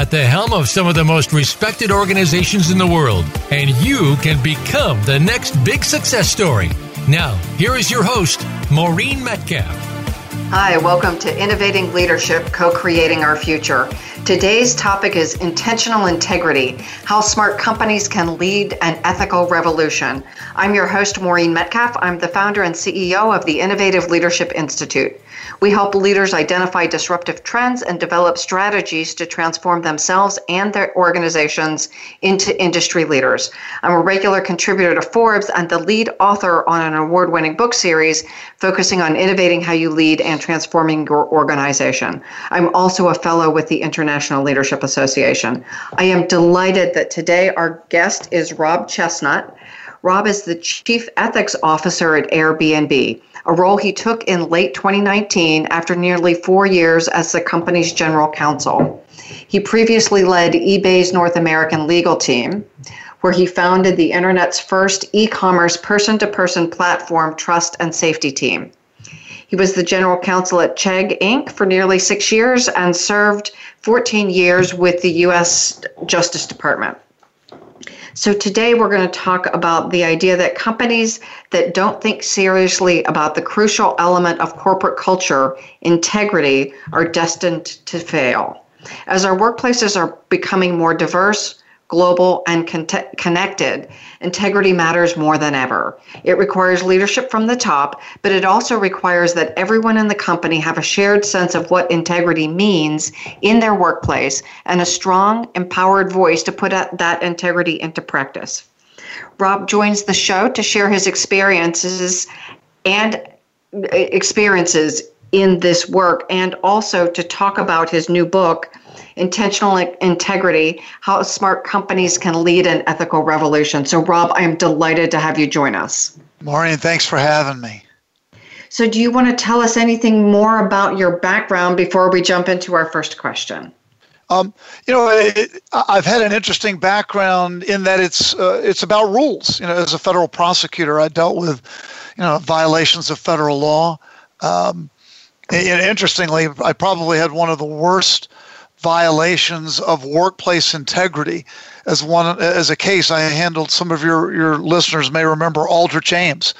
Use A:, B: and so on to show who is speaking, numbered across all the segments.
A: at the helm of some of the most respected organizations in the world, and you can become the next big success story. Now, here is your host, Maureen Metcalf.
B: Hi, welcome to Innovating Leadership, Co Creating Our Future. Today's topic is intentional integrity how smart companies can lead an ethical revolution. I'm your host, Maureen Metcalf. I'm the founder and CEO of the Innovative Leadership Institute. We help leaders identify disruptive trends and develop strategies to transform themselves and their organizations into industry leaders. I'm a regular contributor to Forbes and the lead author on an award winning book series focusing on innovating how you lead and transforming your organization. I'm also a fellow with the International Leadership Association. I am delighted that today our guest is Rob Chesnut. Rob is the Chief Ethics Officer at Airbnb a role he took in late 2019 after nearly four years as the company's general counsel. He previously led eBay's North American legal team, where he founded the internet's first e commerce person to person platform trust and safety team. He was the general counsel at Chegg Inc. for nearly six years and served 14 years with the U.S. Justice Department. So today we're going to talk about the idea that companies that don't think seriously about the crucial element of corporate culture, integrity, are destined to fail. As our workplaces are becoming more diverse, global, and con- connected, integrity matters more than ever. It requires leadership from the top, but it also requires that everyone in the company have a shared sense of what integrity means in their workplace and a strong, empowered voice to put that integrity into practice. Rob joins the show to share his experiences and experiences in this work and also to talk about his new book intentional integrity, how smart companies can lead an ethical revolution. So, Rob, I am delighted to have you join us.
C: Maureen, thanks for having me.
B: So, do you want to tell us anything more about your background before we jump into our first question?
C: Um, you know, it, I've had an interesting background in that it's uh, it's about rules. You know, as a federal prosecutor, I dealt with you know violations of federal law. Um, and interestingly, I probably had one of the worst violations of workplace integrity. As one as a case, I handled. Some of your your listeners may remember Aldrich Ames,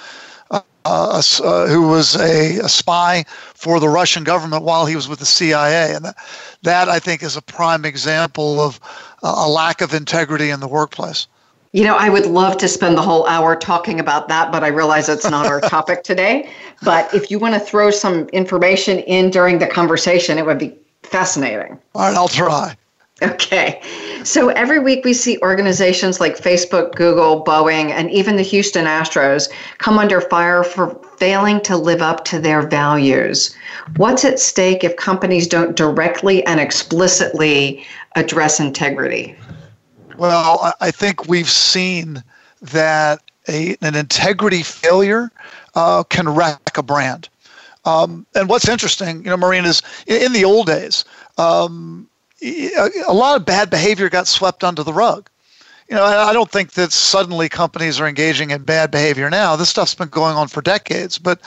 C: uh, uh, uh, who was a, a, spy for the Russian government while he was with the CIA, and that, that I think is a prime example of a lack of integrity in the workplace.
B: You know, I would love to spend the whole hour talking about that, but I realize it's not our topic today. But if you want to throw some information in during the conversation, it would be fascinating.
C: All right, I'll try.
B: Okay. So every week we see organizations like Facebook, Google, Boeing, and even the Houston Astros come under fire for failing to live up to their values. What's at stake if companies don't directly and explicitly address integrity?
C: Well, I think we've seen that a, an integrity failure uh, can wreck a brand. Um, and what's interesting, you know, Maureen, is in the old days, um, a lot of bad behavior got swept under the rug. You know, I don't think that suddenly companies are engaging in bad behavior now. This stuff's been going on for decades, but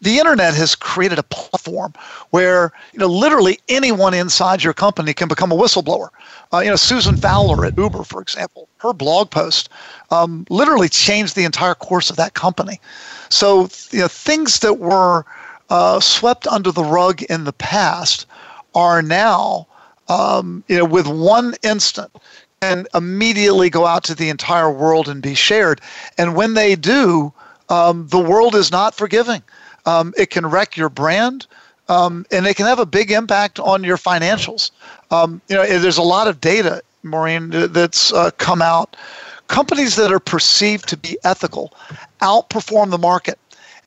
C: the internet has created a platform where you know literally anyone inside your company can become a whistleblower. Uh, you know, Susan Fowler at Uber, for example, her blog post um, literally changed the entire course of that company. So you know, things that were uh, swept under the rug in the past are now, um, you know, with one instant, can immediately go out to the entire world and be shared. And when they do, um, the world is not forgiving. Um, it can wreck your brand, um, and it can have a big impact on your financials. Um, you know, there's a lot of data, Maureen, that's uh, come out. Companies that are perceived to be ethical outperform the market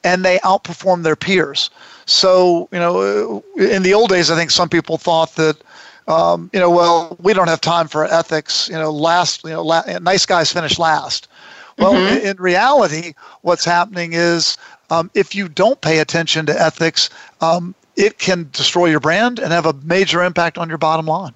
C: and they outperform their peers. So, you know, in the old days, I think some people thought that, um, you know, well, we don't have time for ethics. You know, last, you know, la- nice guys finish last. Well, mm-hmm. in, in, reality, what's happening is um, if you don't pay attention to ethics, um, it can destroy your brand and have a major impact on your bottom line.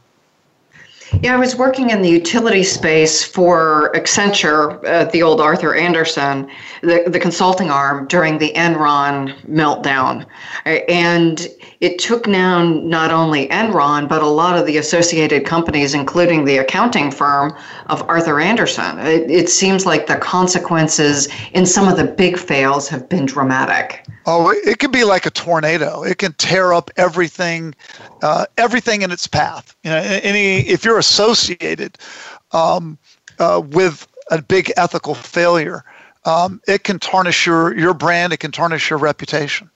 B: Yeah, I was working in the utility space for Accenture, uh, the old Arthur Andersen, the, the consulting arm during the Enron meltdown. And it took down not only Enron, but a lot of the associated companies, including the accounting firm of Arthur Andersen. It, it seems like the consequences in some of the big fails have been dramatic.
C: Oh, it can be like a tornado. It can tear up everything, uh, everything in its path. You know, any if you're associated um, uh, with a big ethical failure, um, it can tarnish your your brand. It can tarnish your reputation.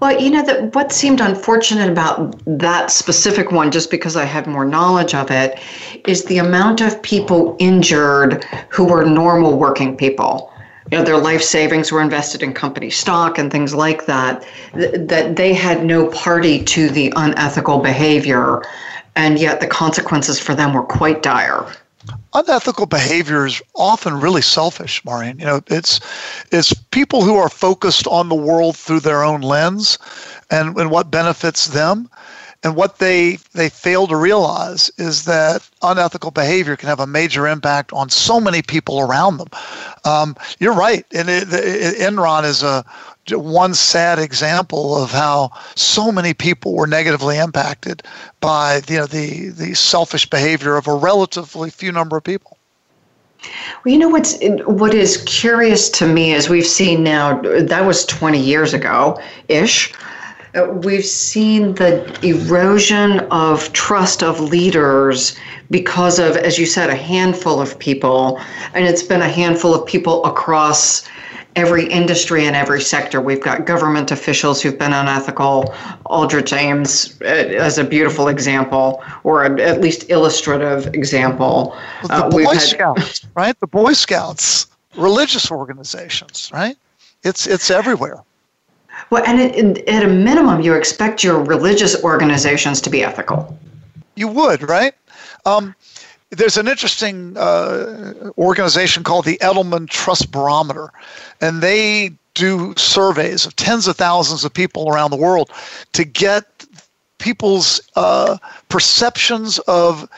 B: Well, you know that what seemed unfortunate about that specific one, just because I had more knowledge of it, is the amount of people injured who were normal working people you know, their life savings were invested in company stock and things like that, th- that they had no party to the unethical behavior, and yet the consequences for them were quite dire.
C: Unethical behavior is often really selfish, Maureen. You know, it's it's people who are focused on the world through their own lens and, and what benefits them. And what they they fail to realize is that unethical behavior can have a major impact on so many people around them. Um, you're right, and it, it, Enron is a one sad example of how so many people were negatively impacted by you know the the selfish behavior of a relatively few number of people.
B: Well, you know what's what is curious to me is we've seen now that was 20 years ago ish we've seen the erosion of trust of leaders because of, as you said, a handful of people. And it's been a handful of people across every industry and every sector. We've got government officials who've been unethical. Aldrich Ames uh, as a beautiful example, or a, at least illustrative example.
C: Well, the uh, Boy had, Scouts, right? The Boy Scouts, religious organizations, right? It's it's everywhere.
B: Well, and it, at a minimum, you expect your religious organizations to be ethical.
C: You would, right? Um, there's an interesting uh, organization called the Edelman Trust Barometer, and they do surveys of tens of thousands of people around the world to get people's uh, perceptions of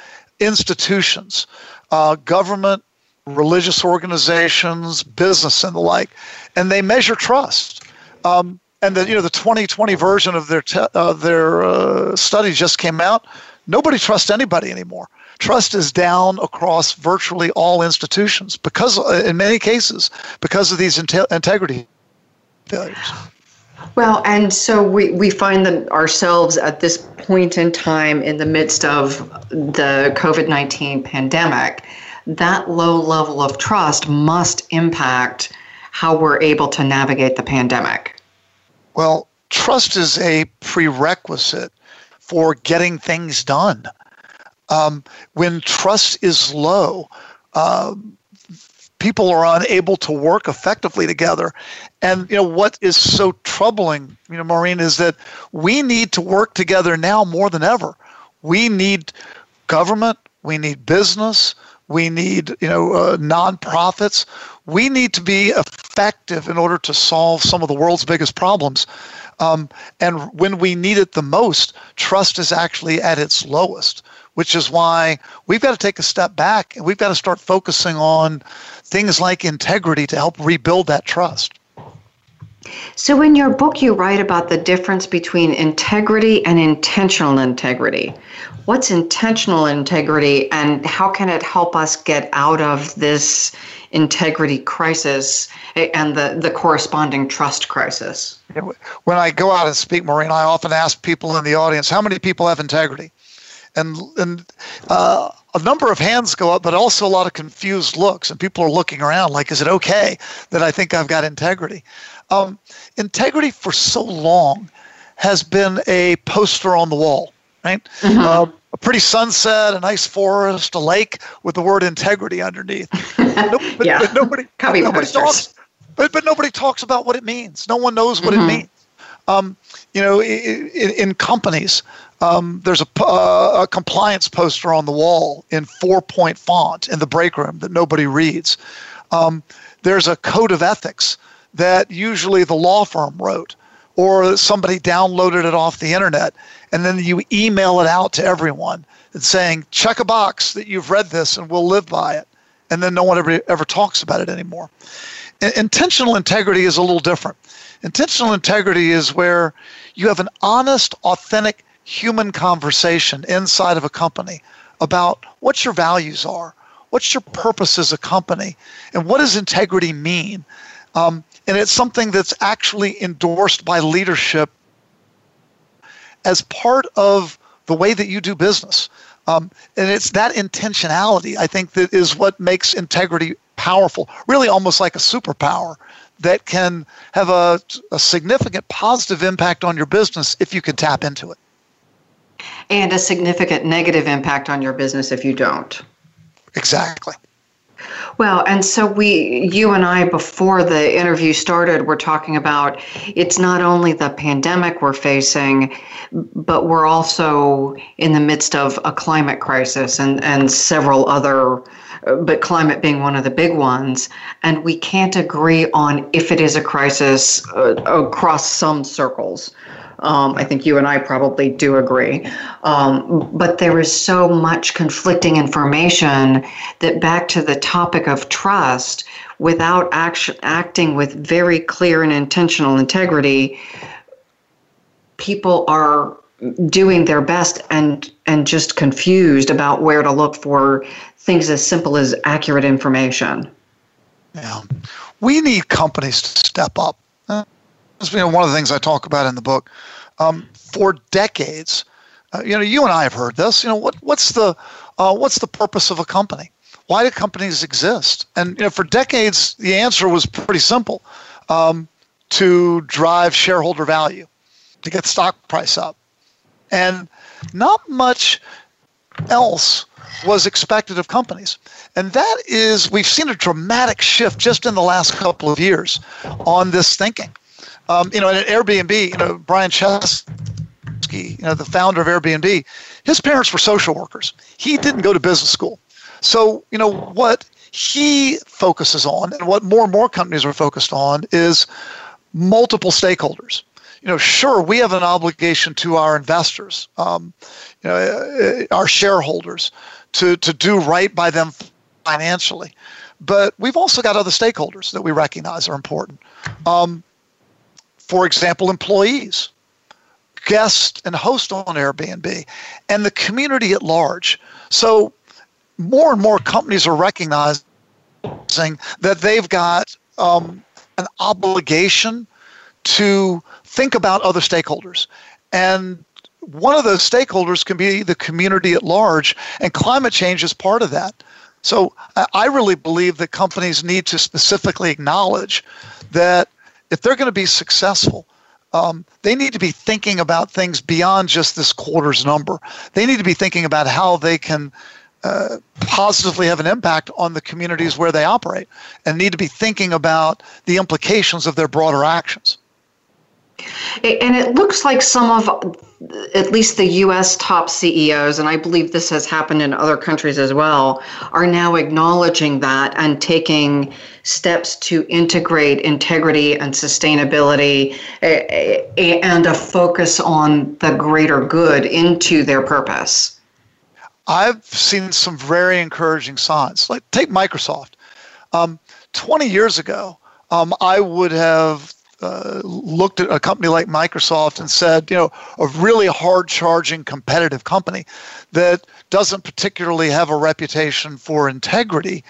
C: institutions, uh, government, religious organizations, business, and the like, and they measure trust. Um, and the you know the 2020 version of their te- uh, their uh, study just came out. Nobody trusts anybody anymore. Trust is down across virtually all institutions because, uh, in many cases, because of these inte- integrity failures.
B: Well, and so we, we find that ourselves at this point in time in the midst of the COVID 19 pandemic, that low level of trust must impact how we're able to navigate the pandemic.
C: Well, trust is a prerequisite for getting things done. Um, when trust is low, uh, people are unable to work effectively together. And you know what is so troubling, you know, Maureen, is that we need to work together now more than ever. We need government, we need business, we need you know uh, nonprofits. We need to be effective in order to solve some of the world's biggest problems. Um, and when we need it the most, trust is actually at its lowest, which is why we've got to take a step back and we've got to start focusing on things like integrity to help rebuild that trust.
B: So, in your book, you write about the difference between integrity and intentional integrity. What's intentional integrity, and how can it help us get out of this integrity crisis and the, the corresponding trust crisis?
C: When I go out and speak, Maureen, I often ask people in the audience, how many people have integrity? And, and uh, a number of hands go up, but also a lot of confused looks, and people are looking around like, is it okay that I think I've got integrity? Um, integrity for so long has been a poster on the wall, right? Mm-hmm. Uh, a pretty sunset, a nice forest, a lake with the word integrity underneath.
B: no, but, yeah. But nobody, Copy nobody
C: talks, but, but nobody talks about what it means. No one knows what mm-hmm. it means. Um, you know, in, in companies, um, there's a, uh, a, compliance poster on the wall in four point font in the break room that nobody reads. Um, there's a code of ethics that usually the law firm wrote or somebody downloaded it off the internet and then you email it out to everyone and saying check a box that you've read this and we'll live by it. And then no one ever, ever talks about it anymore. Intentional integrity is a little different. Intentional integrity is where you have an honest authentic human conversation inside of a company about what your values are what's your purpose as a company and what does integrity mean? Um, and it's something that's actually endorsed by leadership as part of the way that you do business. Um, and it's that intentionality, I think, that is what makes integrity powerful, really almost like a superpower that can have a, a significant positive impact on your business if you can tap into it.
B: And a significant negative impact on your business if you don't.
C: Exactly.
B: Well, and so we, you and I, before the interview started, we're talking about it's not only the pandemic we're facing, but we're also in the midst of a climate crisis and, and several other, but climate being one of the big ones. And we can't agree on if it is a crisis uh, across some circles. Um, I think you and I probably do agree. Um, but there is so much conflicting information that, back to the topic of trust, without acting with very clear and intentional integrity, people are doing their best and and just confused about where to look for things as simple as accurate information.
C: Yeah, we need companies to step up is one of the things I talk about in the book. Um, for decades, uh, you know, you and I have heard this. You know, what what's the uh, what's the purpose of a company? Why do companies exist? And you know, for decades, the answer was pretty simple: um, to drive shareholder value, to get stock price up, and not much else was expected of companies. And that is, we've seen a dramatic shift just in the last couple of years on this thinking. Um, you know, at Airbnb, you know, Brian Chesky, you know, the founder of Airbnb, his parents were social workers. He didn't go to business school. So, you know, what he focuses on and what more and more companies are focused on is multiple stakeholders. You know, sure, we have an obligation to our investors, um, you know, uh, our shareholders, to, to do right by them financially. But we've also got other stakeholders that we recognize are important. Um, for example, employees, guests, and hosts on Airbnb, and the community at large. So more and more companies are recognizing that they've got um, an obligation to think about other stakeholders. And one of those stakeholders can be the community at large, and climate change is part of that. So I really believe that companies need to specifically acknowledge that if they're going to be successful, um, they need to be thinking about things beyond just this quarter's number. They need to be thinking about how they can uh, positively have an impact on the communities where they operate and need to be thinking about the implications of their broader actions.
B: And it looks like some of, at least the US top CEOs, and I believe this has happened in other countries as well, are now acknowledging that and taking steps to integrate integrity and sustainability and a focus on the greater good into their purpose.
C: I've seen some very encouraging signs. Like, take Microsoft. Um, 20 years ago, um, I would have uh, looked at a company like Microsoft and said, you know, a really hard charging competitive company that doesn't particularly have a reputation for integrity.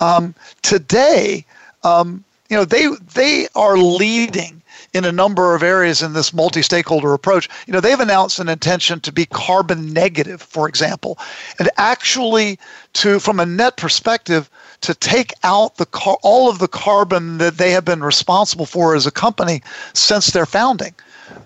C: Um, today, um, you know, they they are leading in a number of areas in this multi-stakeholder approach. You know, they've announced an intention to be carbon negative, for example, and actually to, from a net perspective, to take out the car, all of the carbon that they have been responsible for as a company since their founding.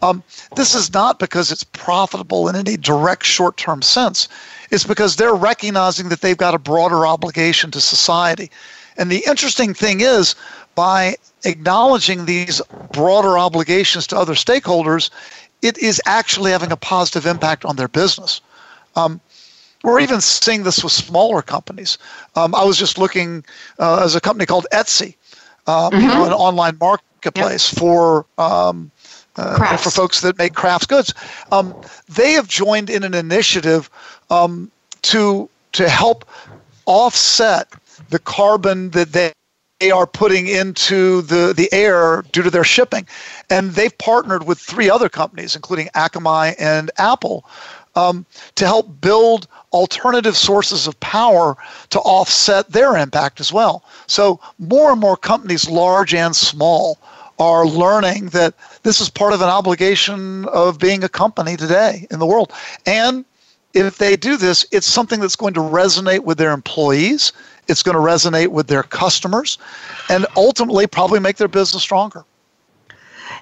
C: Um, this is not because it's profitable in any direct short term sense. It's because they're recognizing that they've got a broader obligation to society. And the interesting thing is, by acknowledging these broader obligations to other stakeholders, it is actually having a positive impact on their business. Um, we're even seeing this with smaller companies. Um, I was just looking uh, as a company called Etsy, um, mm-hmm. you know, an online marketplace yep. for um, uh, for folks that make crafts goods. Um, they have joined in an initiative um, to to help offset the carbon that they they are putting into the, the air due to their shipping. And they've partnered with three other companies, including Akamai and Apple, um, to help build alternative sources of power to offset their impact as well. So, more and more companies, large and small, are learning that this is part of an obligation of being a company today in the world. And if they do this, it's something that's going to resonate with their employees, it's going to resonate with their customers, and ultimately probably make their business stronger.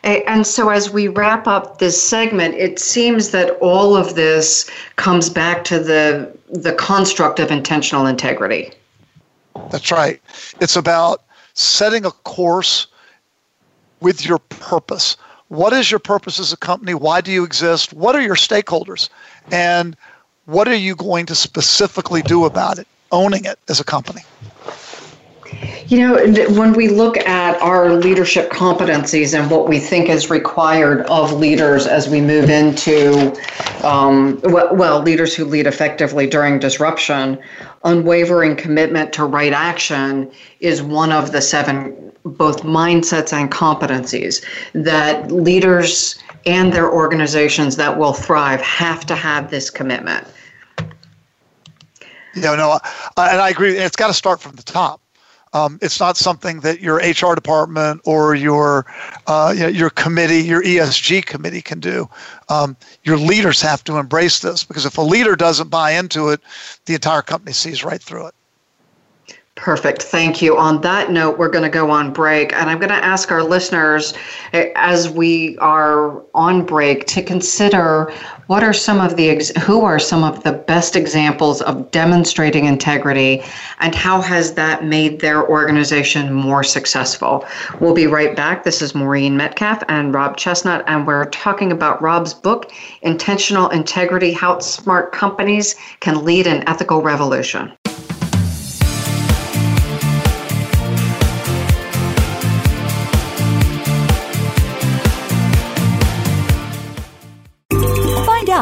B: And so, as we wrap up this segment, it seems that all of this comes back to the the construct of intentional integrity.
C: That's right. It's about setting a course with your purpose. What is your purpose as a company? Why do you exist? What are your stakeholders? And what are you going to specifically do about it? Owning it as a company.
B: You know, when we look at our leadership competencies and what we think is required of leaders as we move into, um, well, leaders who lead effectively during disruption, unwavering commitment to right action is one of the seven both mindsets and competencies that leaders and their organizations that will thrive have to have this commitment.
C: Know, no, and I agree. It's got to start from the top. Um, it's not something that your HR department or your uh, you know, your committee, your ESG committee can do. Um, your leaders have to embrace this because if a leader doesn't buy into it, the entire company sees right through it.
B: Perfect. Thank you. On that note, we're going to go on break. And I'm going to ask our listeners, eh, as we are on break, to consider what are some of the, who are some of the best examples of demonstrating integrity and how has that made their organization more successful? We'll be right back. This is Maureen Metcalf and Rob Chesnut, and we're talking about Rob's book, Intentional Integrity How Smart Companies Can Lead an Ethical Revolution.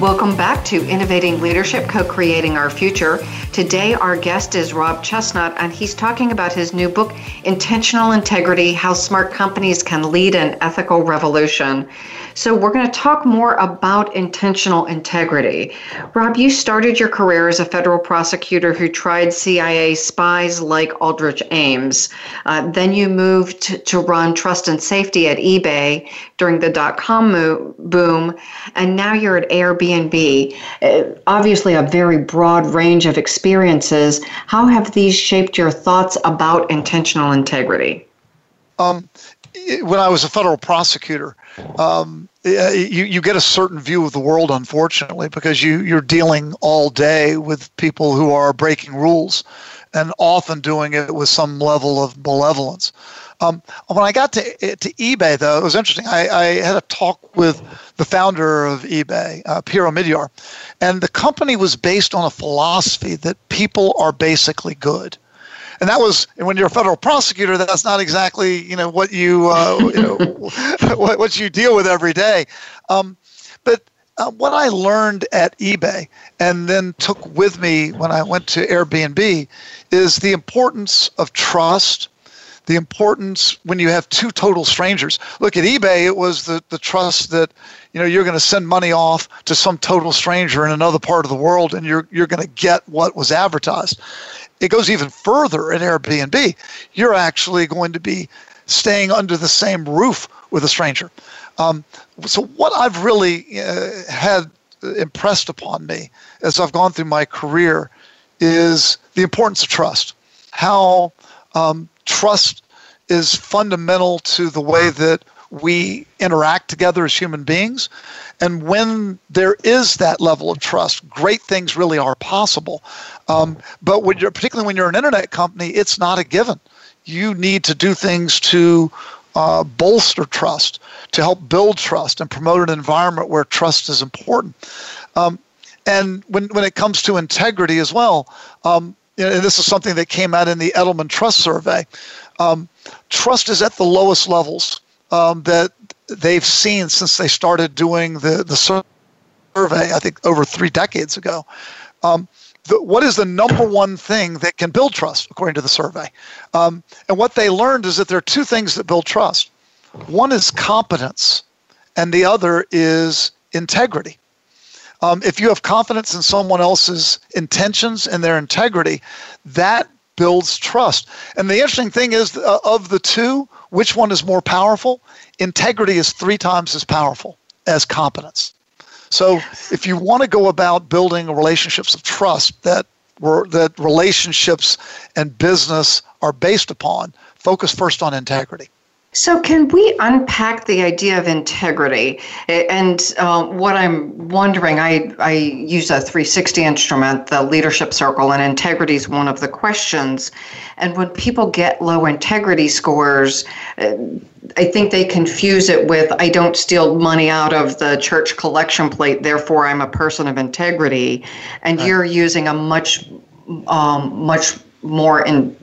B: Welcome back to Innovating Leadership, Co Creating Our Future. Today, our guest is Rob Chesnut, and he's talking about his new book, Intentional Integrity How Smart Companies Can Lead an Ethical Revolution. So, we're going to talk more about intentional integrity. Rob, you started your career as a federal prosecutor who tried CIA spies like Aldrich Ames. Uh, then you moved to, run trust and safety at eBay during the dot com mo- boom, and now you're at Airbnb. Uh, obviously, a very broad range of experiences. How have these shaped your thoughts about intentional integrity?
C: Um, when I was a federal prosecutor, um, you, you get a certain view of the world, unfortunately, because you, you're dealing all day with people who are breaking rules and often doing it with some level of malevolence. Um, when I got to, to eBay, though, it was interesting. I, I had a talk with the founder of eBay, uh, Pierre Omidyar, and the company was based on a philosophy that people are basically good and that was and when you're a federal prosecutor. That's not exactly you know what you, uh, you know what, what you deal with every day. Um, but uh, what I learned at eBay and then took with me when I went to Airbnb is the importance of trust. The importance when you have two total strangers. Look at eBay; it was the, the trust that you know you're going to send money off to some total stranger in another part of the world, and you're you're going to get what was advertised it goes even further in Airbnb. You're actually going to be staying under the same roof with a stranger. Um, so, what I've really uh, had impressed upon me as I've gone through my career is the importance of trust. How um, trust is fundamental to the way that we interact together as human beings. And when there is that level of trust, great things really are possible. Um, but when particularly when you're an internet company, it's not a given. You need to do things to uh, bolster trust, to help build trust and promote an environment where trust is important. Um, and when, when it comes to integrity as well, um, and this is something that came out in the Edelman Trust Survey, um, trust is at the lowest levels um, that they've seen since they started doing the, the survey, I think over three decades ago. Um, the, what is the number one thing that can build trust, according to the survey? Um, and what they learned is that there are two things that build trust one is competence, and the other is integrity. Um, if you have confidence in someone else's intentions and their integrity, that builds trust. And the interesting thing is, uh, of the two, which one is more powerful? Integrity is three times as powerful as competence. So if you want to go about building relationships of trust that that relationships and business are based upon, focus first on integrity.
B: So, can we unpack the idea of integrity? And uh, what I'm wondering, I, I use a 360 instrument, the leadership circle, and integrity is one of the questions. And when people get low integrity scores, uh, I think they confuse it with I don't steal money out of the church collection plate, therefore I'm a person of integrity. And right. you're using a much, um, much more in,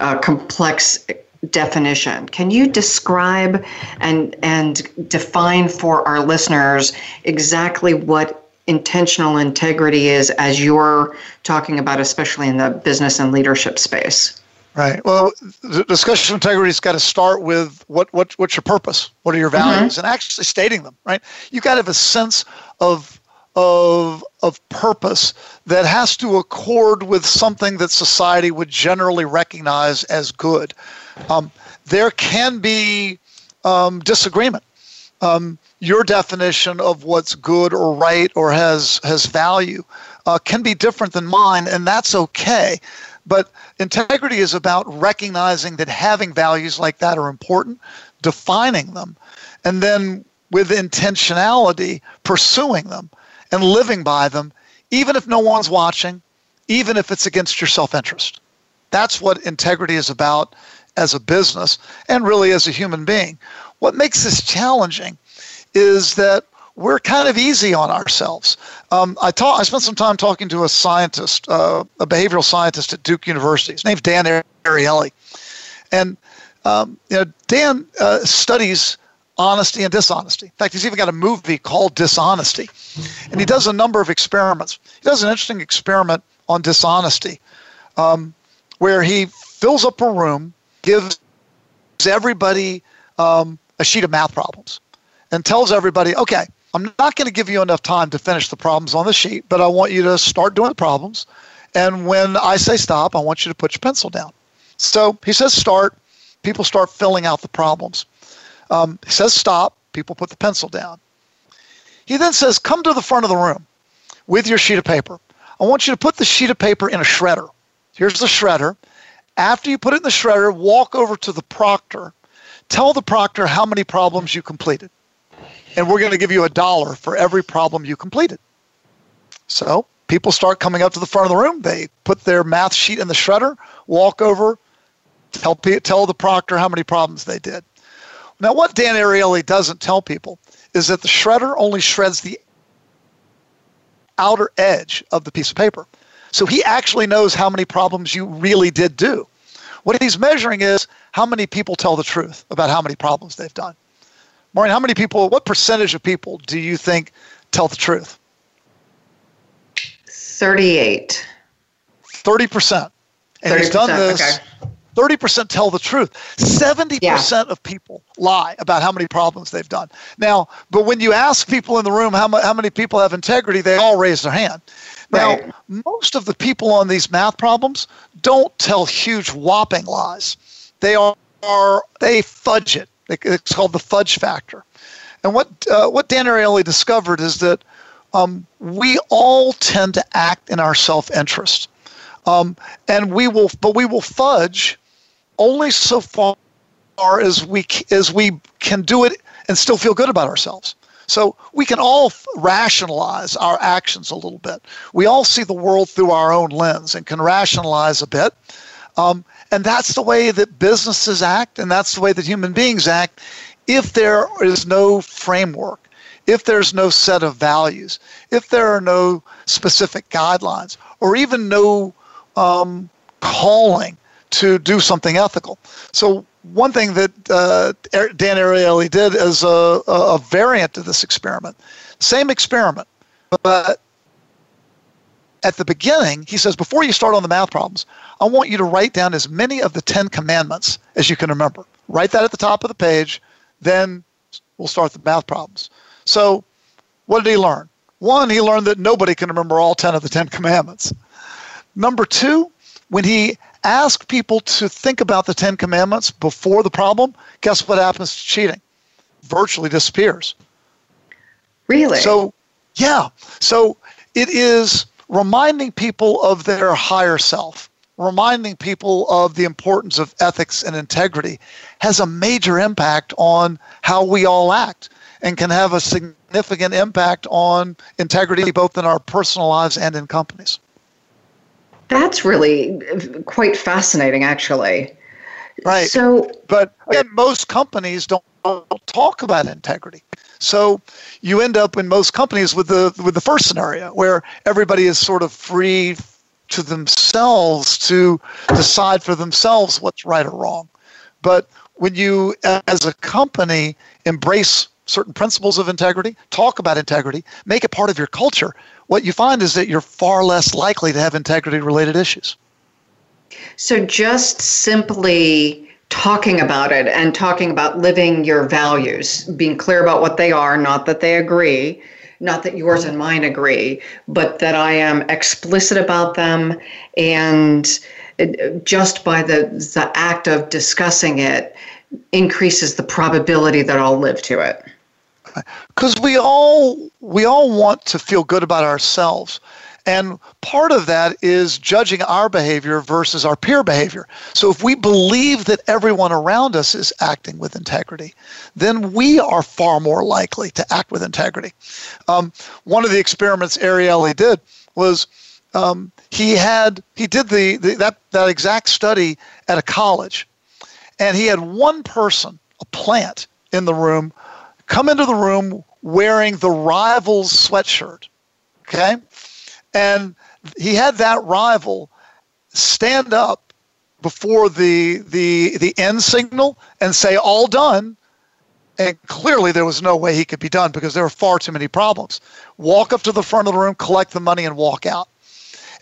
B: uh, complex definition. Can you describe and and define for our listeners exactly what intentional integrity is as you're talking about especially in the business and leadership space?
C: Right. Well, the discussion of integrity has got to start with what, what what's your purpose? What are your mm-hmm. values? Mm-hmm. And actually stating them, right? You've got to have a sense of of of purpose that has to accord with something that society would generally recognize as good. Um, there can be um, disagreement. Um, your definition of what's good or right or has has value uh, can be different than mine, and that's okay. But integrity is about recognizing that having values like that are important, defining them, and then with intentionality pursuing them and living by them, even if no one's watching, even if it's against your self interest. That's what integrity is about as a business and really as a human being. What makes this challenging is that we're kind of easy on ourselves. Um, I, I spent some time talking to a scientist, uh, a behavioral scientist at Duke University. His name's Dan Ariely. And um, you know, Dan uh, studies honesty and dishonesty. In fact, he's even got a movie called Dishonesty. And he does a number of experiments. He does an interesting experiment on dishonesty, um, where he fills up a room, gives everybody um, a sheet of math problems, and tells everybody, okay, I'm not going to give you enough time to finish the problems on the sheet, but I want you to start doing the problems. And when I say stop, I want you to put your pencil down. So he says start. People start filling out the problems. Um, he says stop. People put the pencil down. He then says, come to the front of the room with your sheet of paper. I want you to put the sheet of paper in a shredder. Here's the shredder. After you put it in the shredder, walk over to the proctor. Tell the proctor how many problems you completed. And we're going to give you a dollar for every problem you completed. So people start coming up to the front of the room. They put their math sheet in the shredder, walk over, tell, tell the proctor how many problems they did. Now, what Dan Ariely doesn't tell people is that the shredder only shreds the outer edge of the piece of paper. So he actually knows how many problems you really did do. What he's measuring is how many people tell the truth about how many problems they've done. Maureen, how many people, what percentage of people do you think tell the truth?
B: 38.
C: 30%. And 30%, he's done this. Okay. 30% tell the truth. 70% yeah. of people lie about how many problems they've done. Now, but when you ask people in the room how, how many people have integrity, they all raise their hand. Now, right. most of the people on these math problems don't tell huge whopping lies. They are, are they fudge it. It's called the fudge factor. And what uh, what Dan Ariely discovered is that um, we all tend to act in our self-interest, um, and we will, but we will fudge only so far as we as we can do it and still feel good about ourselves. So we can all rationalize our actions a little bit. We all see the world through our own lens and can rationalize a bit. Um, and that's the way that businesses act, and that's the way that human beings act if there is no framework, if there's no set of values, if there are no specific guidelines, or even no um, calling to do something ethical. So one thing that uh, Dan Ariely did as a, a variant of this experiment, same experiment, but at the beginning, he says, before you start on the math problems, I want you to write down as many of the Ten Commandments as you can remember. Write that at the top of the page, then we'll start the math problems. So, what did he learn? One, he learned that nobody can remember all 10 of the Ten Commandments. Number two, when he ask people to think about the Ten Commandments before the problem, guess what happens to cheating? Virtually disappears.
B: Really?
C: So, yeah. So it is reminding people of their higher self, reminding people of the importance of ethics and integrity has a major impact on how we all act and can have a significant impact on integrity both in our personal lives and in companies.
B: That's really uh, quite fascinating, actually.
C: Right. So, but again, most companies don't talk about integrity. So you end up in most companies with the with the first scenario where everybody is sort of free to themselves to decide for themselves what's right or wrong. But when you as a company embrace certain principles of integrity, talk about integrity, make it part of your culture, what you find is that you're far less likely to have integrity related issues.
B: So just simply talking about it and talking about living your values, being clear about what they are, not that they agree, not that yours and mine agree, but that I am explicit about them and just by the the act of discussing it increases the probability that I'll live to it
C: because we all we all want to feel good about ourselves and part of that is judging our behavior versus our peer behavior. So if we believe that everyone around us is acting with integrity, then we are far more likely to act with integrity. Um, one of the experiments Ariely did was um, he had he did the, the that that exact study at a college, and he had one person, a plant, in the room come into the room wearing the rival's sweatshirt. Okay? And he had that rival stand up before the the the end signal and say all done and clearly there was no way he could be done because there were far too many problems walk up to the front of the room collect the money and walk out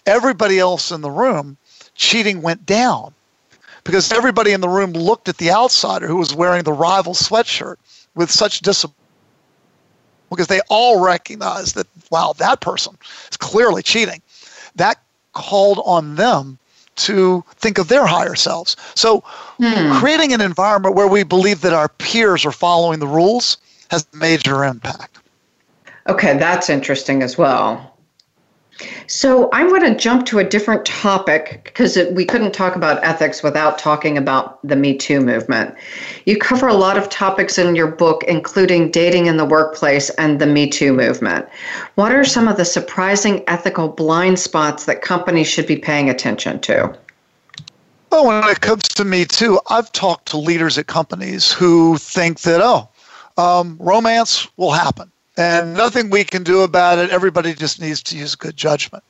C: everybody else in the room, cheating went down because everybody in the room looked at the outsider who was wearing the rival sweatshirt with such discipline because they all recognize that, wow, that person is clearly cheating. That called on them to think of their higher selves. So, hmm. creating an environment where we believe that our peers are following the rules has major impact.
B: Okay, that's interesting as well. So I want to jump to a different topic because we couldn't talk about ethics without talking about the Me Too movement. You cover a lot of topics in your book, including dating in the workplace and the Me Too movement. What are some of the surprising ethical blind spots that companies should be paying attention to?
C: Well, when it comes to Me Too, I've talked to leaders at companies who think that, oh, um, romance will happen and nothing we can do about it. Everybody just needs to use good judgment.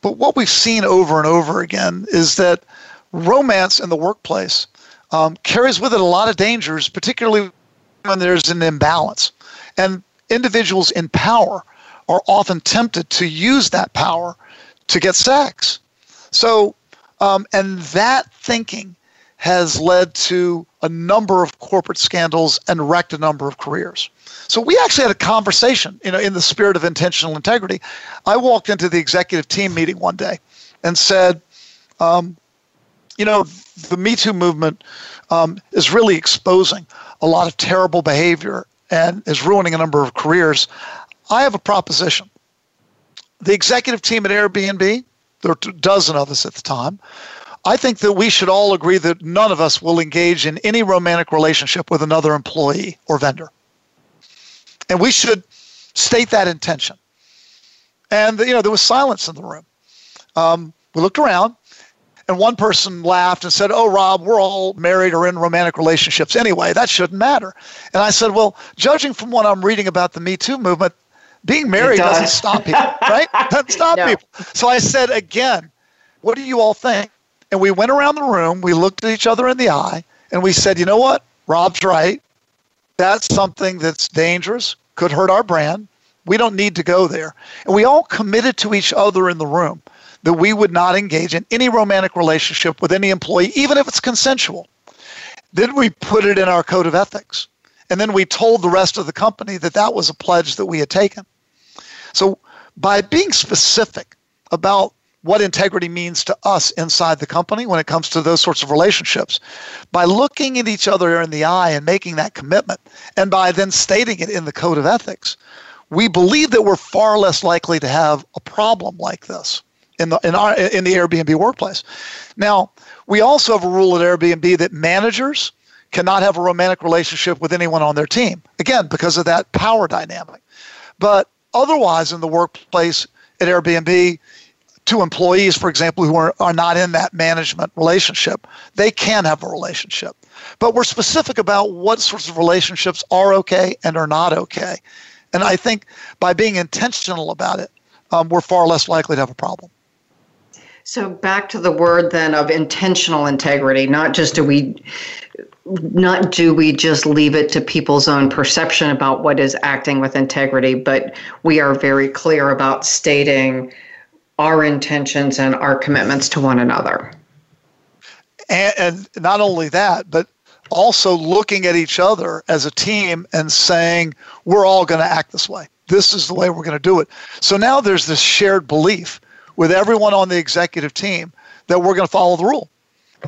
C: But what we've seen over and over again is that romance in the workplace um, carries with it a lot of dangers, particularly when there's an imbalance. And individuals in power are often tempted to use that power to get sex. So, um, and that thinking has led to a number of corporate scandals and wrecked a number of careers. So we actually had a conversation, you know, in the spirit of intentional integrity. I walked into the executive team meeting one day and said, um, you know, the Me Too movement um, is really exposing a lot of terrible behavior and is ruining a number of careers. I have a proposition. The executive team at Airbnb, there were a dozen of us at the time, I think that we should all agree that none of us will engage in any romantic relationship with another employee or vendor. And we should state that intention. And, you know, there was silence in the room. Um, we looked around, and one person laughed and said, Oh, Rob, we're all married or in romantic relationships anyway. That shouldn't matter. And I said, Well, judging from what I'm reading about the Me Too movement, being married does. not stop people, right? Doesn't stop no. people. So I said again, what do you all think? And we went around the room, we looked at each other in the eye, and we said, you know what? Rob's right. That's something that's dangerous, could hurt our brand. We don't need to go there. And we all committed to each other in the room that we would not engage in any romantic relationship with any employee, even if it's consensual. Then we put it in our code of ethics. And then we told the rest of the company that that was a pledge that we had taken. So by being specific about what integrity means to us inside the company when it comes to those sorts of relationships. By looking at each other in the eye and making that commitment, and by then stating it in the code of ethics, we believe that we're far less likely to have a problem like this in the in our in the Airbnb workplace. Now, we also have a rule at Airbnb that managers cannot have a romantic relationship with anyone on their team. Again, because of that power dynamic. But otherwise in the workplace at Airbnb, to employees, for example, who are, are not in that management relationship, they can have a relationship. But we're specific about what sorts of relationships are okay and are not okay. And I think by being intentional about it, um, we're far less likely to have a problem.
B: So back to the word then of intentional integrity, not just do we not do we just leave it to people's own perception about what is acting with integrity, but we are very clear about stating our intentions and our commitments to one another.
C: And, and, not only that, but also looking at each other as a team and saying, we're all going to act this way. This is the way we're going to do it. So now there's this shared belief with everyone on the executive team that we're going to follow the rule.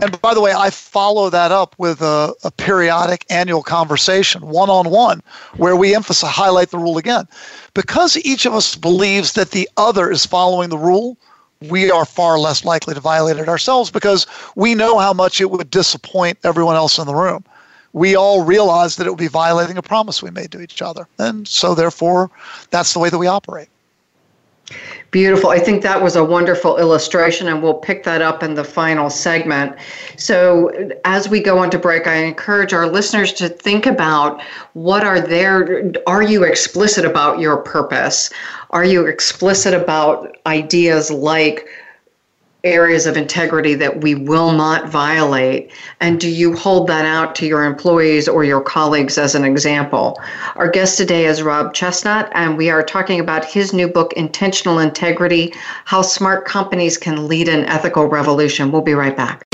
C: And by the way, I follow that up with a, a periodic annual conversation, one on one, where we emphasize, highlight the rule again. Because each of us believes that the other is following the rule, we are far less likely to violate it ourselves because we know how much it would disappoint everyone else in the room. We all realize that it would be violating a promise we made to each other. And so, therefore, that's the way that we operate.
B: Beautiful. I think that was a wonderful illustration, and we'll pick that up in the final segment. So, as we go into break, I encourage our listeners to think about what are their, are you explicit about your purpose? Are you explicit about ideas like areas of integrity that we will not violate? And do you hold that out to your employees or your colleagues as an example? Our guest today is Rob Chesnut, and we are talking about his new book, Intentional Integrity How Smart Companies Can Lead an Ethical Revolution. We'll be right back.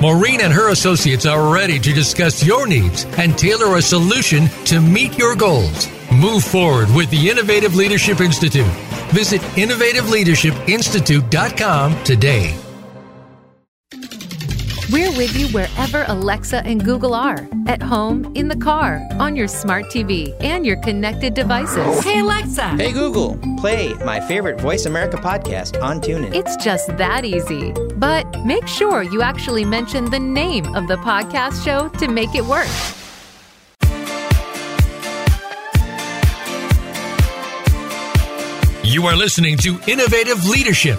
A: Maureen and her associates are ready to discuss your needs and tailor a solution to meet your goals. Move forward with the Innovative Leadership Institute. Visit innovativeleadershipinstitute.com today.
D: We're with you wherever Alexa and Google are at home, in the car, on your smart TV, and your connected devices.
E: Hey, Alexa.
F: Hey Google, play my favorite Voice America podcast on TuneIn.
D: It's just that easy. But make sure you actually mention the name of the podcast show to make it work.
A: You are listening to Innovative Leadership,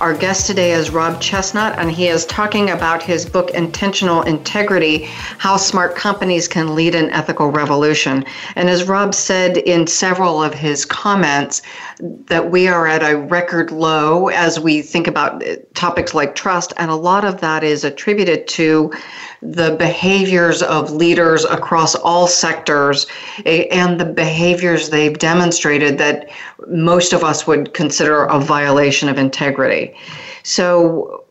B: Our guest today is Rob Chesnut, and he is talking about his book, Intentional Integrity How Smart Companies Can Lead an Ethical Revolution. And as Rob said in several of his comments, that we are at a record low as we think about eh, topics like trust, and a lot of that is attributed to the behaviors of leaders across all sectors eh, and the behaviors they've demonstrated that most of us would consider a violation of integrity. So,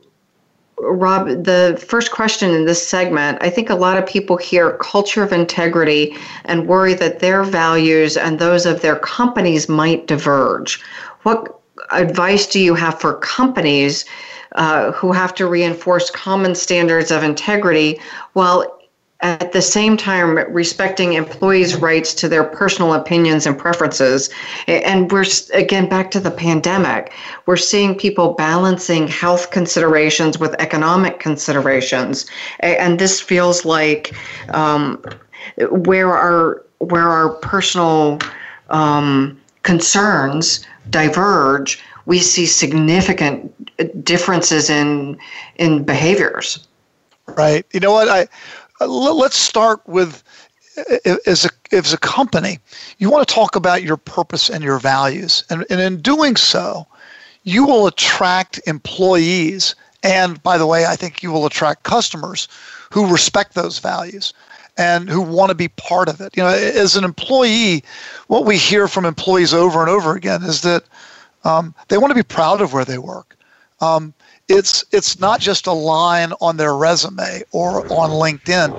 B: Rob, the first question in this segment I think a lot of people hear culture of integrity and worry that their values and those of their companies might diverge. What advice do you have for companies uh, who have to reinforce common standards of integrity while at the same time respecting employees' rights to their personal opinions and preferences. And we're again back to the pandemic. We're seeing people balancing health considerations with economic considerations, and this feels like um, where our where our personal um, concerns diverge we see significant differences in in behaviors.
C: Right. You know what? I uh, let's start with as a as a company, you want to talk about your purpose and your values, and, and in doing so, you will attract employees, and by the way, I think you will attract customers who respect those values and who want to be part of it. You know, as an employee, what we hear from employees over and over again is that um, they want to be proud of where they work. Um, it's it's not just a line on their resume or on LinkedIn.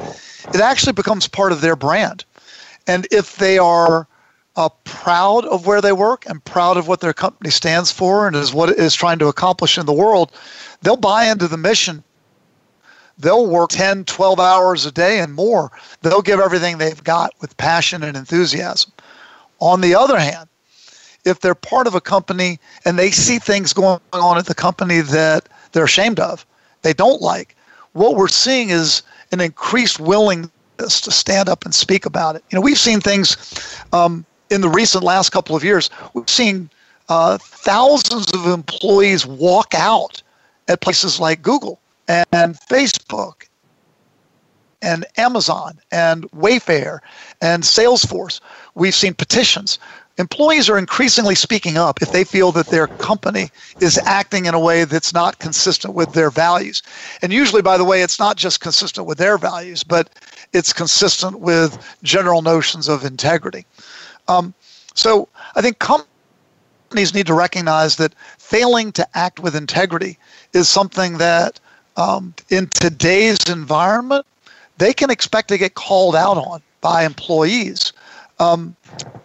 C: It actually becomes part of their brand. And if they are uh, proud of where they work and proud of what their company stands for and is what it is trying to accomplish in the world, they'll buy into the mission. They'll work 10, 12 hours a day and more. They'll give everything they've got with passion and enthusiasm. On the other hand, if they're part of a company and they see things going on at the company that they're ashamed of, they don't like, what we're seeing is an increased willingness to stand up and speak about it. You know, we've seen things um, in the recent last couple of years, we've seen uh, thousands of employees walk out at places like Google and Facebook and Amazon and Wayfair and Salesforce. We've seen petitions. Employees are increasingly speaking up if they feel that their company is acting in a way that's not consistent with their values. And usually, by the way, it's not just consistent with their values, but it's consistent with general notions of integrity. Um, so I think companies need to recognize that failing to act with integrity is something that um, in today's environment they can expect to get called out on by employees um,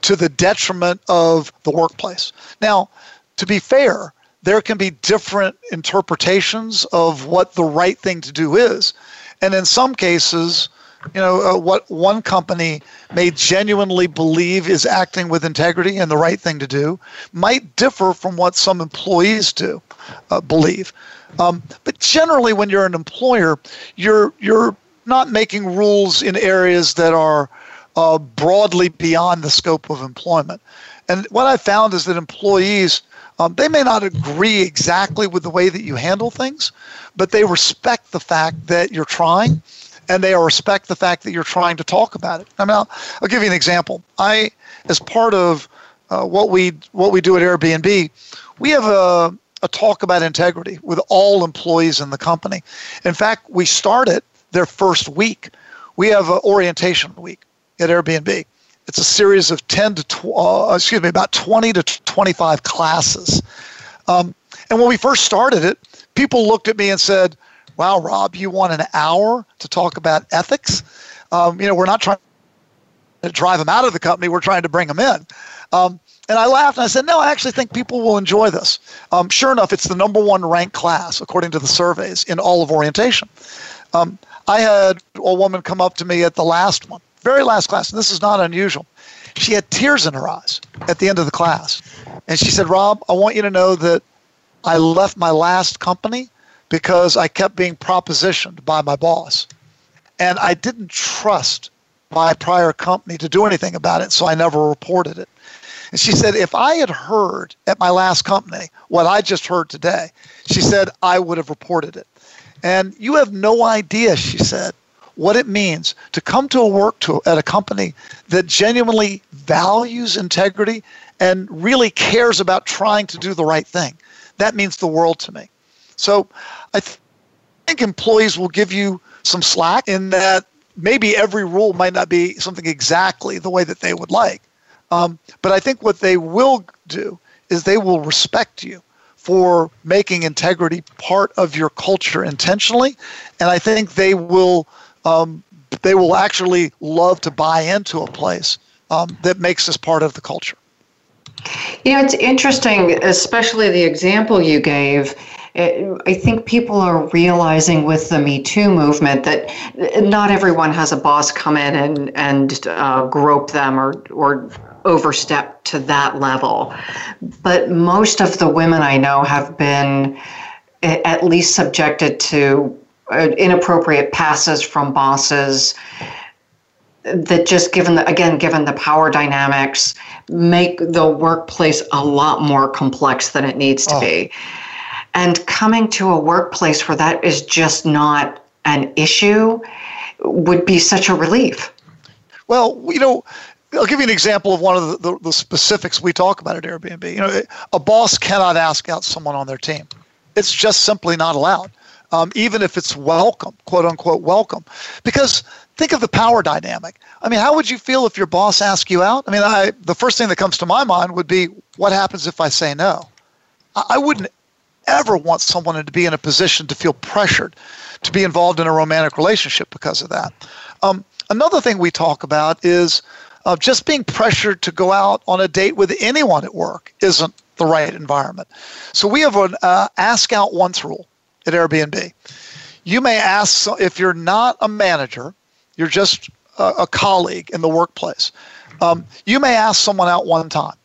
C: to the detriment of the workplace. Now, to be fair, there can be different interpretations of what the right thing to do is. And in some cases, you know, uh, what one company may genuinely believe is acting with integrity and the right thing to do might differ from what some employees do uh, believe. Um, but generally, when you're an employer, you're you're not making rules in areas that are uh, broadly beyond the scope of employment. And what I found is that employees, um, they may not agree exactly with the way that you handle things, but they respect the fact that you're trying and they respect the fact that you're trying to talk about it. I mean, I'll, I'll give you an example. I, as part of uh, what we what we do at Airbnb, we have a, a talk about integrity with all employees in the company. In fact, we start it their first week. We have an orientation week at Airbnb. It's a series of 10 to tw- uh, excuse me, about 20 to 25 classes. Um, and when we first started it, people looked at me and said, "Wow, Rob, you want an hour to talk about ethics? Um, you know, we're not trying to drive them out of the company; we're trying to bring them in." Um, and I laughed and I said, "No, I actually think people will enjoy this." Um, sure enough, it's the number one ranked class according to the surveys in all of orientation. Um, I had a woman come up to me at the last one, very last class, and this is not unusual. She had tears in her eyes at the end of the class. And she said, Rob, I want you to know that I left my last company because I kept being propositioned by my boss. And I didn't trust my prior company to do anything about it, so I never reported it. And she said, if I had heard at my last company what I just heard today, she said, I would have reported it. And you have no idea, she said, what it means to come to a work to, at a company that genuinely values integrity and really cares about trying to do the right thing. That means the world to me. So I th- think employees will give you some slack in that maybe every rule might not be something exactly the way that they would like. Um, but I think what they will do is they will respect you for making integrity part of your culture intentionally, and I think they will um, they will actually love to buy into a place um, that makes this part of the culture.
B: You know, it's interesting, especially the example you gave. I think people are realizing with the Me Too movement that not everyone has a boss come in and and uh, grope them or or overstep to that level. But most of the women I know have been at least subjected to inappropriate passes from bosses that just given the again given the power dynamics make the workplace a lot more complex than it needs to oh. be and coming to a workplace where that is just not an issue would be such a relief
C: well you know I'll give you an example of one of the, the, the, specifics we talk about at Airbnb. You know, a boss cannot ask out someone on their team. It's just simply not allowed, um, even if it's welcome, quote unquote, welcome. Because think of the power dynamic. I mean, how would you feel if your boss asked you out? I mean, I, the first thing that comes to my mind would be, what happens if I say no? I, I wouldn't ever want someone to be in a position to feel pressured to be involved in a romantic relationship because of that. Um, another thing we talk about is of just being pressured to go out on a date with anyone at work isn't the right environment. So we have an uh, ask out once rule at Airbnb. You may ask if you're not a manager, you're just a, a colleague in the workplace. Um, you may ask someone out one time.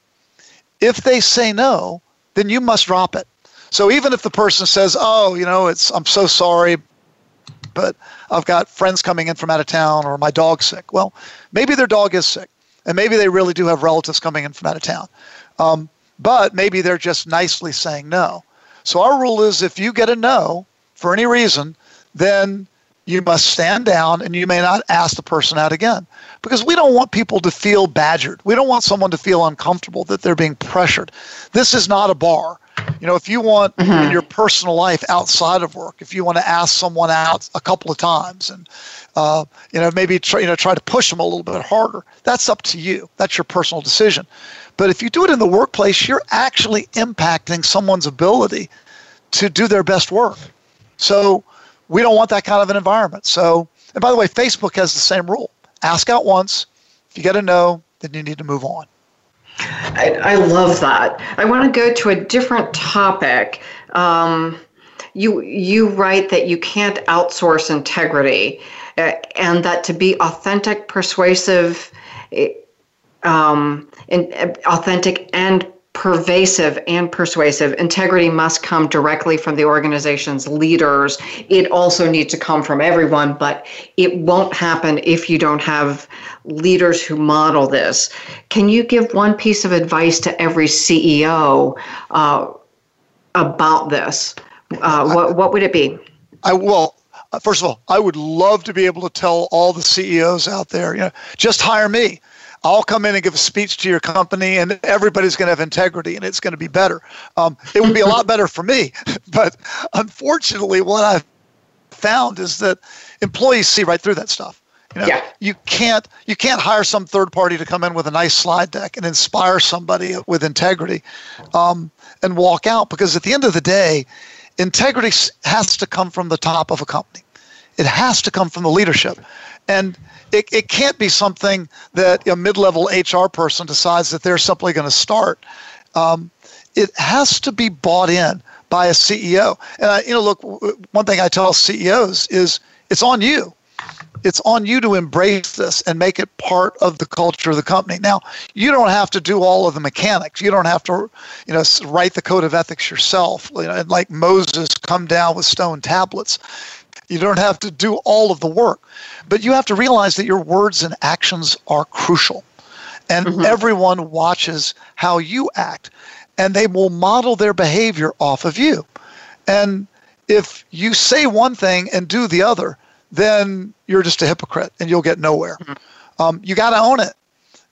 C: If they say no, then you must drop it. So even if the person says, "Oh, you know, it's I'm so sorry, but I've got friends coming in from out of town or my dog's sick. Well, maybe their dog is sick. And maybe they really do have relatives coming in from out of town. Um, but maybe they're just nicely saying no. So our rule is if you get a no for any reason, then you must stand down and you may not ask the person out again because we don't want people to feel badgered. We don't want someone to feel uncomfortable that they're being pressured. This is not a bar. You know, if you want mm-hmm. in your personal life outside of work, if you want to ask someone out a couple of times and uh, you know maybe try, you know try to push them a little bit harder, that's up to you. That's your personal decision. But if you do it in the workplace, you're actually impacting someone's ability to do their best work. So we don't want that kind of an environment. So, and by the way, Facebook has the same rule ask out once. If you get a no, then you need to move on.
B: I, I love that. I want to go to a different topic. Um, you you write that you can't outsource integrity, uh, and that to be authentic, persuasive, um, uh, authentic and pervasive and persuasive. Integrity must come directly from the organization's leaders. It also needs to come from everyone, but it won't happen if you don't have leaders who model this. Can you give one piece of advice to every CEO uh, about this? Uh, what, what would it be?
C: I will. First of all, I would love to be able to tell all the CEOs out there, you know, just hire me. I'll come in and give a speech to your company, and everybody's going to have integrity, and it's going to be better. Um, it would be a lot better for me, but unfortunately, what I've found is that employees see right through that stuff. You know, yeah. you can't you can't hire some third party to come in with a nice slide deck and inspire somebody with integrity, um, and walk out because at the end of the day, integrity has to come from the top of a company. It has to come from the leadership, and it, it can't be something that a mid-level HR person decides that they're simply going to start. Um, it has to be bought in by a CEO. And I, you know, look, one thing I tell CEOs is it's on you. It's on you to embrace this and make it part of the culture of the company. Now, you don't have to do all of the mechanics. You don't have to, you know, write the code of ethics yourself. You know, and like Moses, come down with stone tablets. You don't have to do all of the work, but you have to realize that your words and actions are crucial. And mm-hmm. everyone watches how you act, and they will model their behavior off of you. And if you say one thing and do the other, then you're just a hypocrite and you'll get nowhere. Mm-hmm. Um, you got to own it.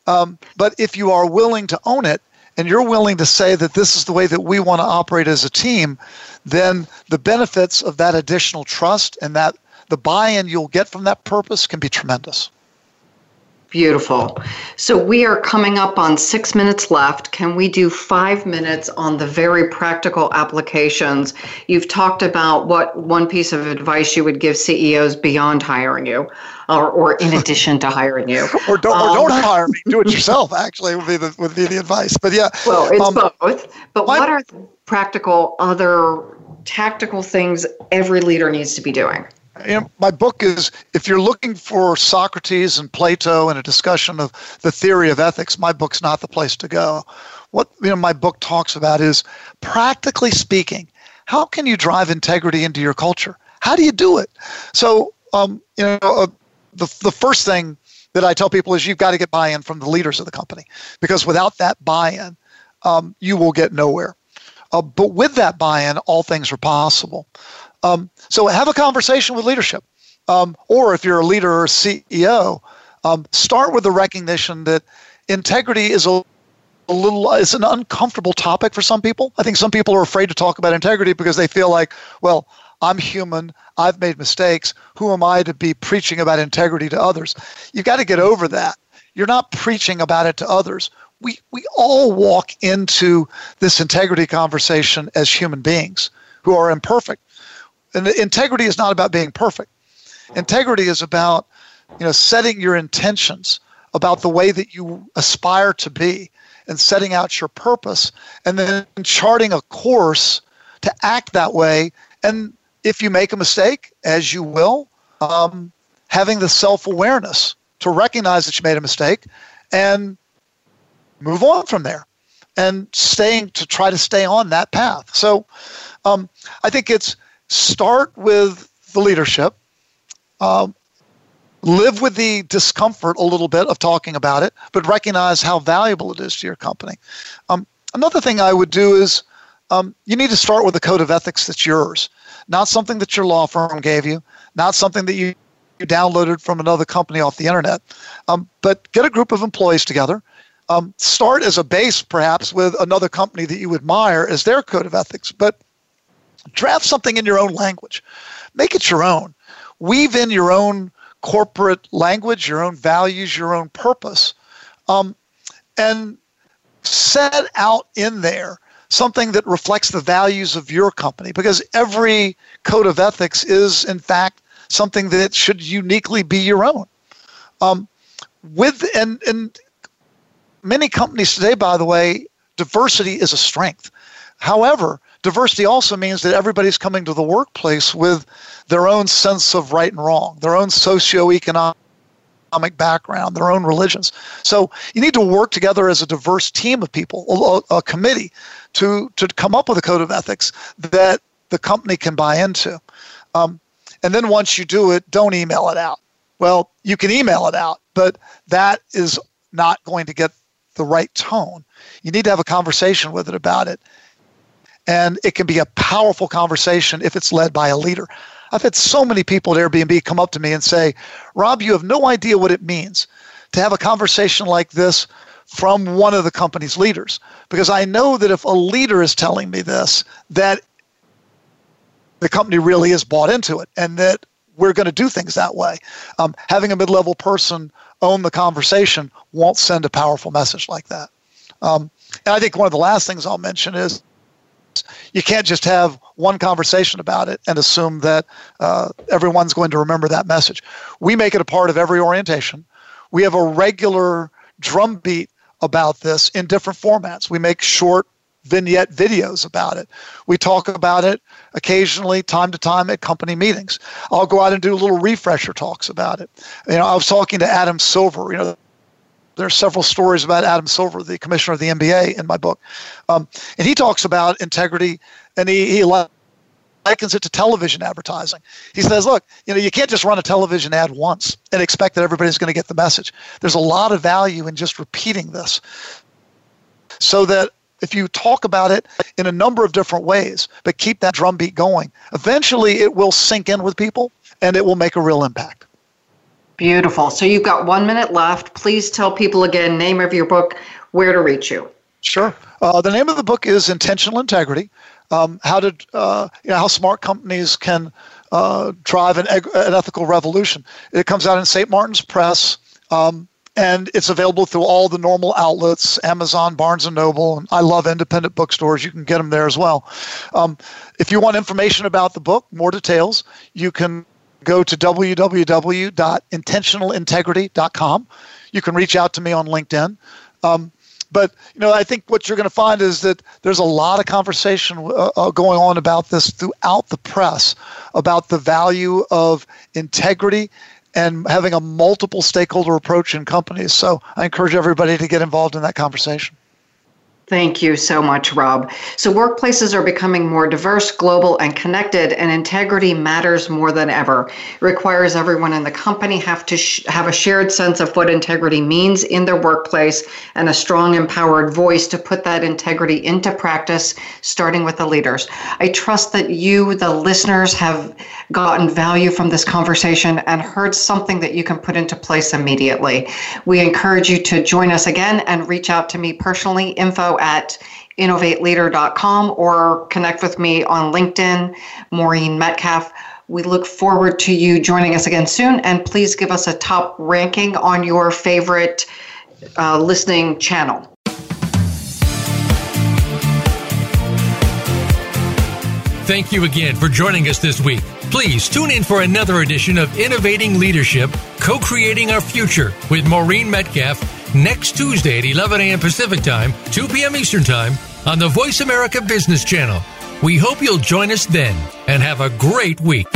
C: Um, but if you are willing to own it and you're willing to say that this is the way that we want to operate as a team, then the benefits of that additional trust and that the buy-in you'll get from that purpose can be tremendous.
B: Beautiful. So we are coming up on six minutes left. Can we do five minutes on the very practical applications? You've talked about what one piece of advice you would give CEOs beyond hiring you, or, or in addition to hiring you.
C: or don't, um, or don't hire me. Do it yourself. Actually, would be the would be the advice. But yeah.
B: Well, it's um, both. But my, what are practical other tactical things every leader needs to be doing?
C: My book is if you're looking for Socrates and Plato and a discussion of the theory of ethics, my book's not the place to go. What you know, my book talks about is practically speaking, how can you drive integrity into your culture? How do you do it? So, um, you know, uh, the the first thing that I tell people is you've got to get buy-in from the leaders of the company because without that buy-in, um, you will get nowhere. Uh, but with that buy-in, all things are possible. Um, so have a conversation with leadership, um, or if you're a leader or CEO, um, start with the recognition that integrity is a, a little it's an uncomfortable topic for some people. I think some people are afraid to talk about integrity because they feel like, well, I'm human. I've made mistakes. Who am I to be preaching about integrity to others? You've got to get over that. You're not preaching about it to others we, we all walk into this integrity conversation as human beings who are imperfect. And integrity is not about being perfect. Integrity is about, you know, setting your intentions about the way that you aspire to be and setting out your purpose and then charting a course to act that way. And if you make a mistake, as you will, um, having the self awareness to recognize that you made a mistake and move on from there and staying to try to stay on that path. So um, I think it's start with the leadership. Um, live with the discomfort a little bit of talking about it, but recognize how valuable it is to your company. Um, another thing I would do is um, you need to start with a code of ethics that's yours, not something that your law firm gave you, not something that you, you downloaded from another company off the internet. Um, but get a group of employees together. Um, start as a base, perhaps, with another company that you admire as their code of ethics, but draft something in your own language. Make it your own. Weave in your own corporate language, your own values, your own purpose, um, and set out in there something that reflects the values of your company because every code of ethics is, in fact, something that should uniquely be your own. Um, with and and many companies today, by the way, diversity is a strength. However, diversity also means that everybody's coming to the workplace with their own sense of right and wrong, their own socioeconomic background, their own religions. So you need to work together as a diverse team of people, a, a, committee, to to come up with a code of ethics that the company can buy into. Um, and then once you do it, don't email it out. Well, you can email it out, but that is not going to get the right tone. You need to have a conversation with it about it. And it can be a powerful conversation if it's led by a leader. I've had so many people at Airbnb come up to me and say, Rob, you have no idea what it means to have a conversation like this from one of the company's leaders. Because I know that if a leader is telling me this, that the company really is bought into it and that we're going to do things that way. Um, having a mid level person own the conversation won't send a powerful message like that. Um, and I think one of the last things I'll mention is you can't just have one conversation about it and assume that uh, everyone's going to remember that message. We make it a part of every orientation. We have a regular drumbeat about this in different formats. We make short vignette videos about it. We talk about it occasionally, time to time, at company meetings. I'll go out and do little refresher talks about it. You know, I was talking to Adam Silver. You know, there are several stories about Adam Silver, the commissioner of the NBA, in my book, um, and he talks about integrity, and he, he likens it to television advertising. He says, look, you know, you can't just run a television ad once and expect that everybody's going to get the message. There's a lot of value in just repeating this so that if you talk about it in a number of different ways, but keep that drumbeat going, eventually it will sink in with people and it will make a real impact.
B: Beautiful. So you've got one minute left. Please tell people again, name of your book, where to reach you.
C: Sure. Uh, the name of the book is Intentional Integrity. Um, how to, uh, you know, how smart companies can uh, drive an, an, ethical revolution. It comes out in St. Martin's Press. Um, and it's available through all the normal outlets amazon barnes and noble and i love independent bookstores you can get them there as well um, if you want information about the book more details you can go to www.intentionalintegrity.com you can reach out to me on linkedin um, but you know i think what you're going to find is that there's a lot of conversation uh, uh, going on about this throughout the press about the value of integrity and having a multiple stakeholder approach in companies. So I encourage everybody to get involved in that conversation.
B: Thank you so much, Rob. So, workplaces are becoming more diverse, global, and connected, and integrity matters more than ever. It requires everyone in the company have to sh- have a shared sense of what integrity means in their workplace and a strong, empowered voice to put that integrity into practice, starting with the leaders. I trust that you, the listeners, have gotten value from this conversation and heard something that you can put into place immediately. We encourage you to join us again and reach out to me personally. At innovateleader.com or connect with me on LinkedIn, Maureen Metcalf. We look forward to you joining us again soon. And please give us a top ranking on your favorite uh, listening channel.
A: Thank you again for joining us this week. Please tune in for another edition of Innovating Leadership, Co Creating Our Future with Maureen Metcalf next Tuesday at 11 a.m. Pacific Time, 2 p.m. Eastern Time on the Voice America Business Channel. We hope you'll join us then and have a great week.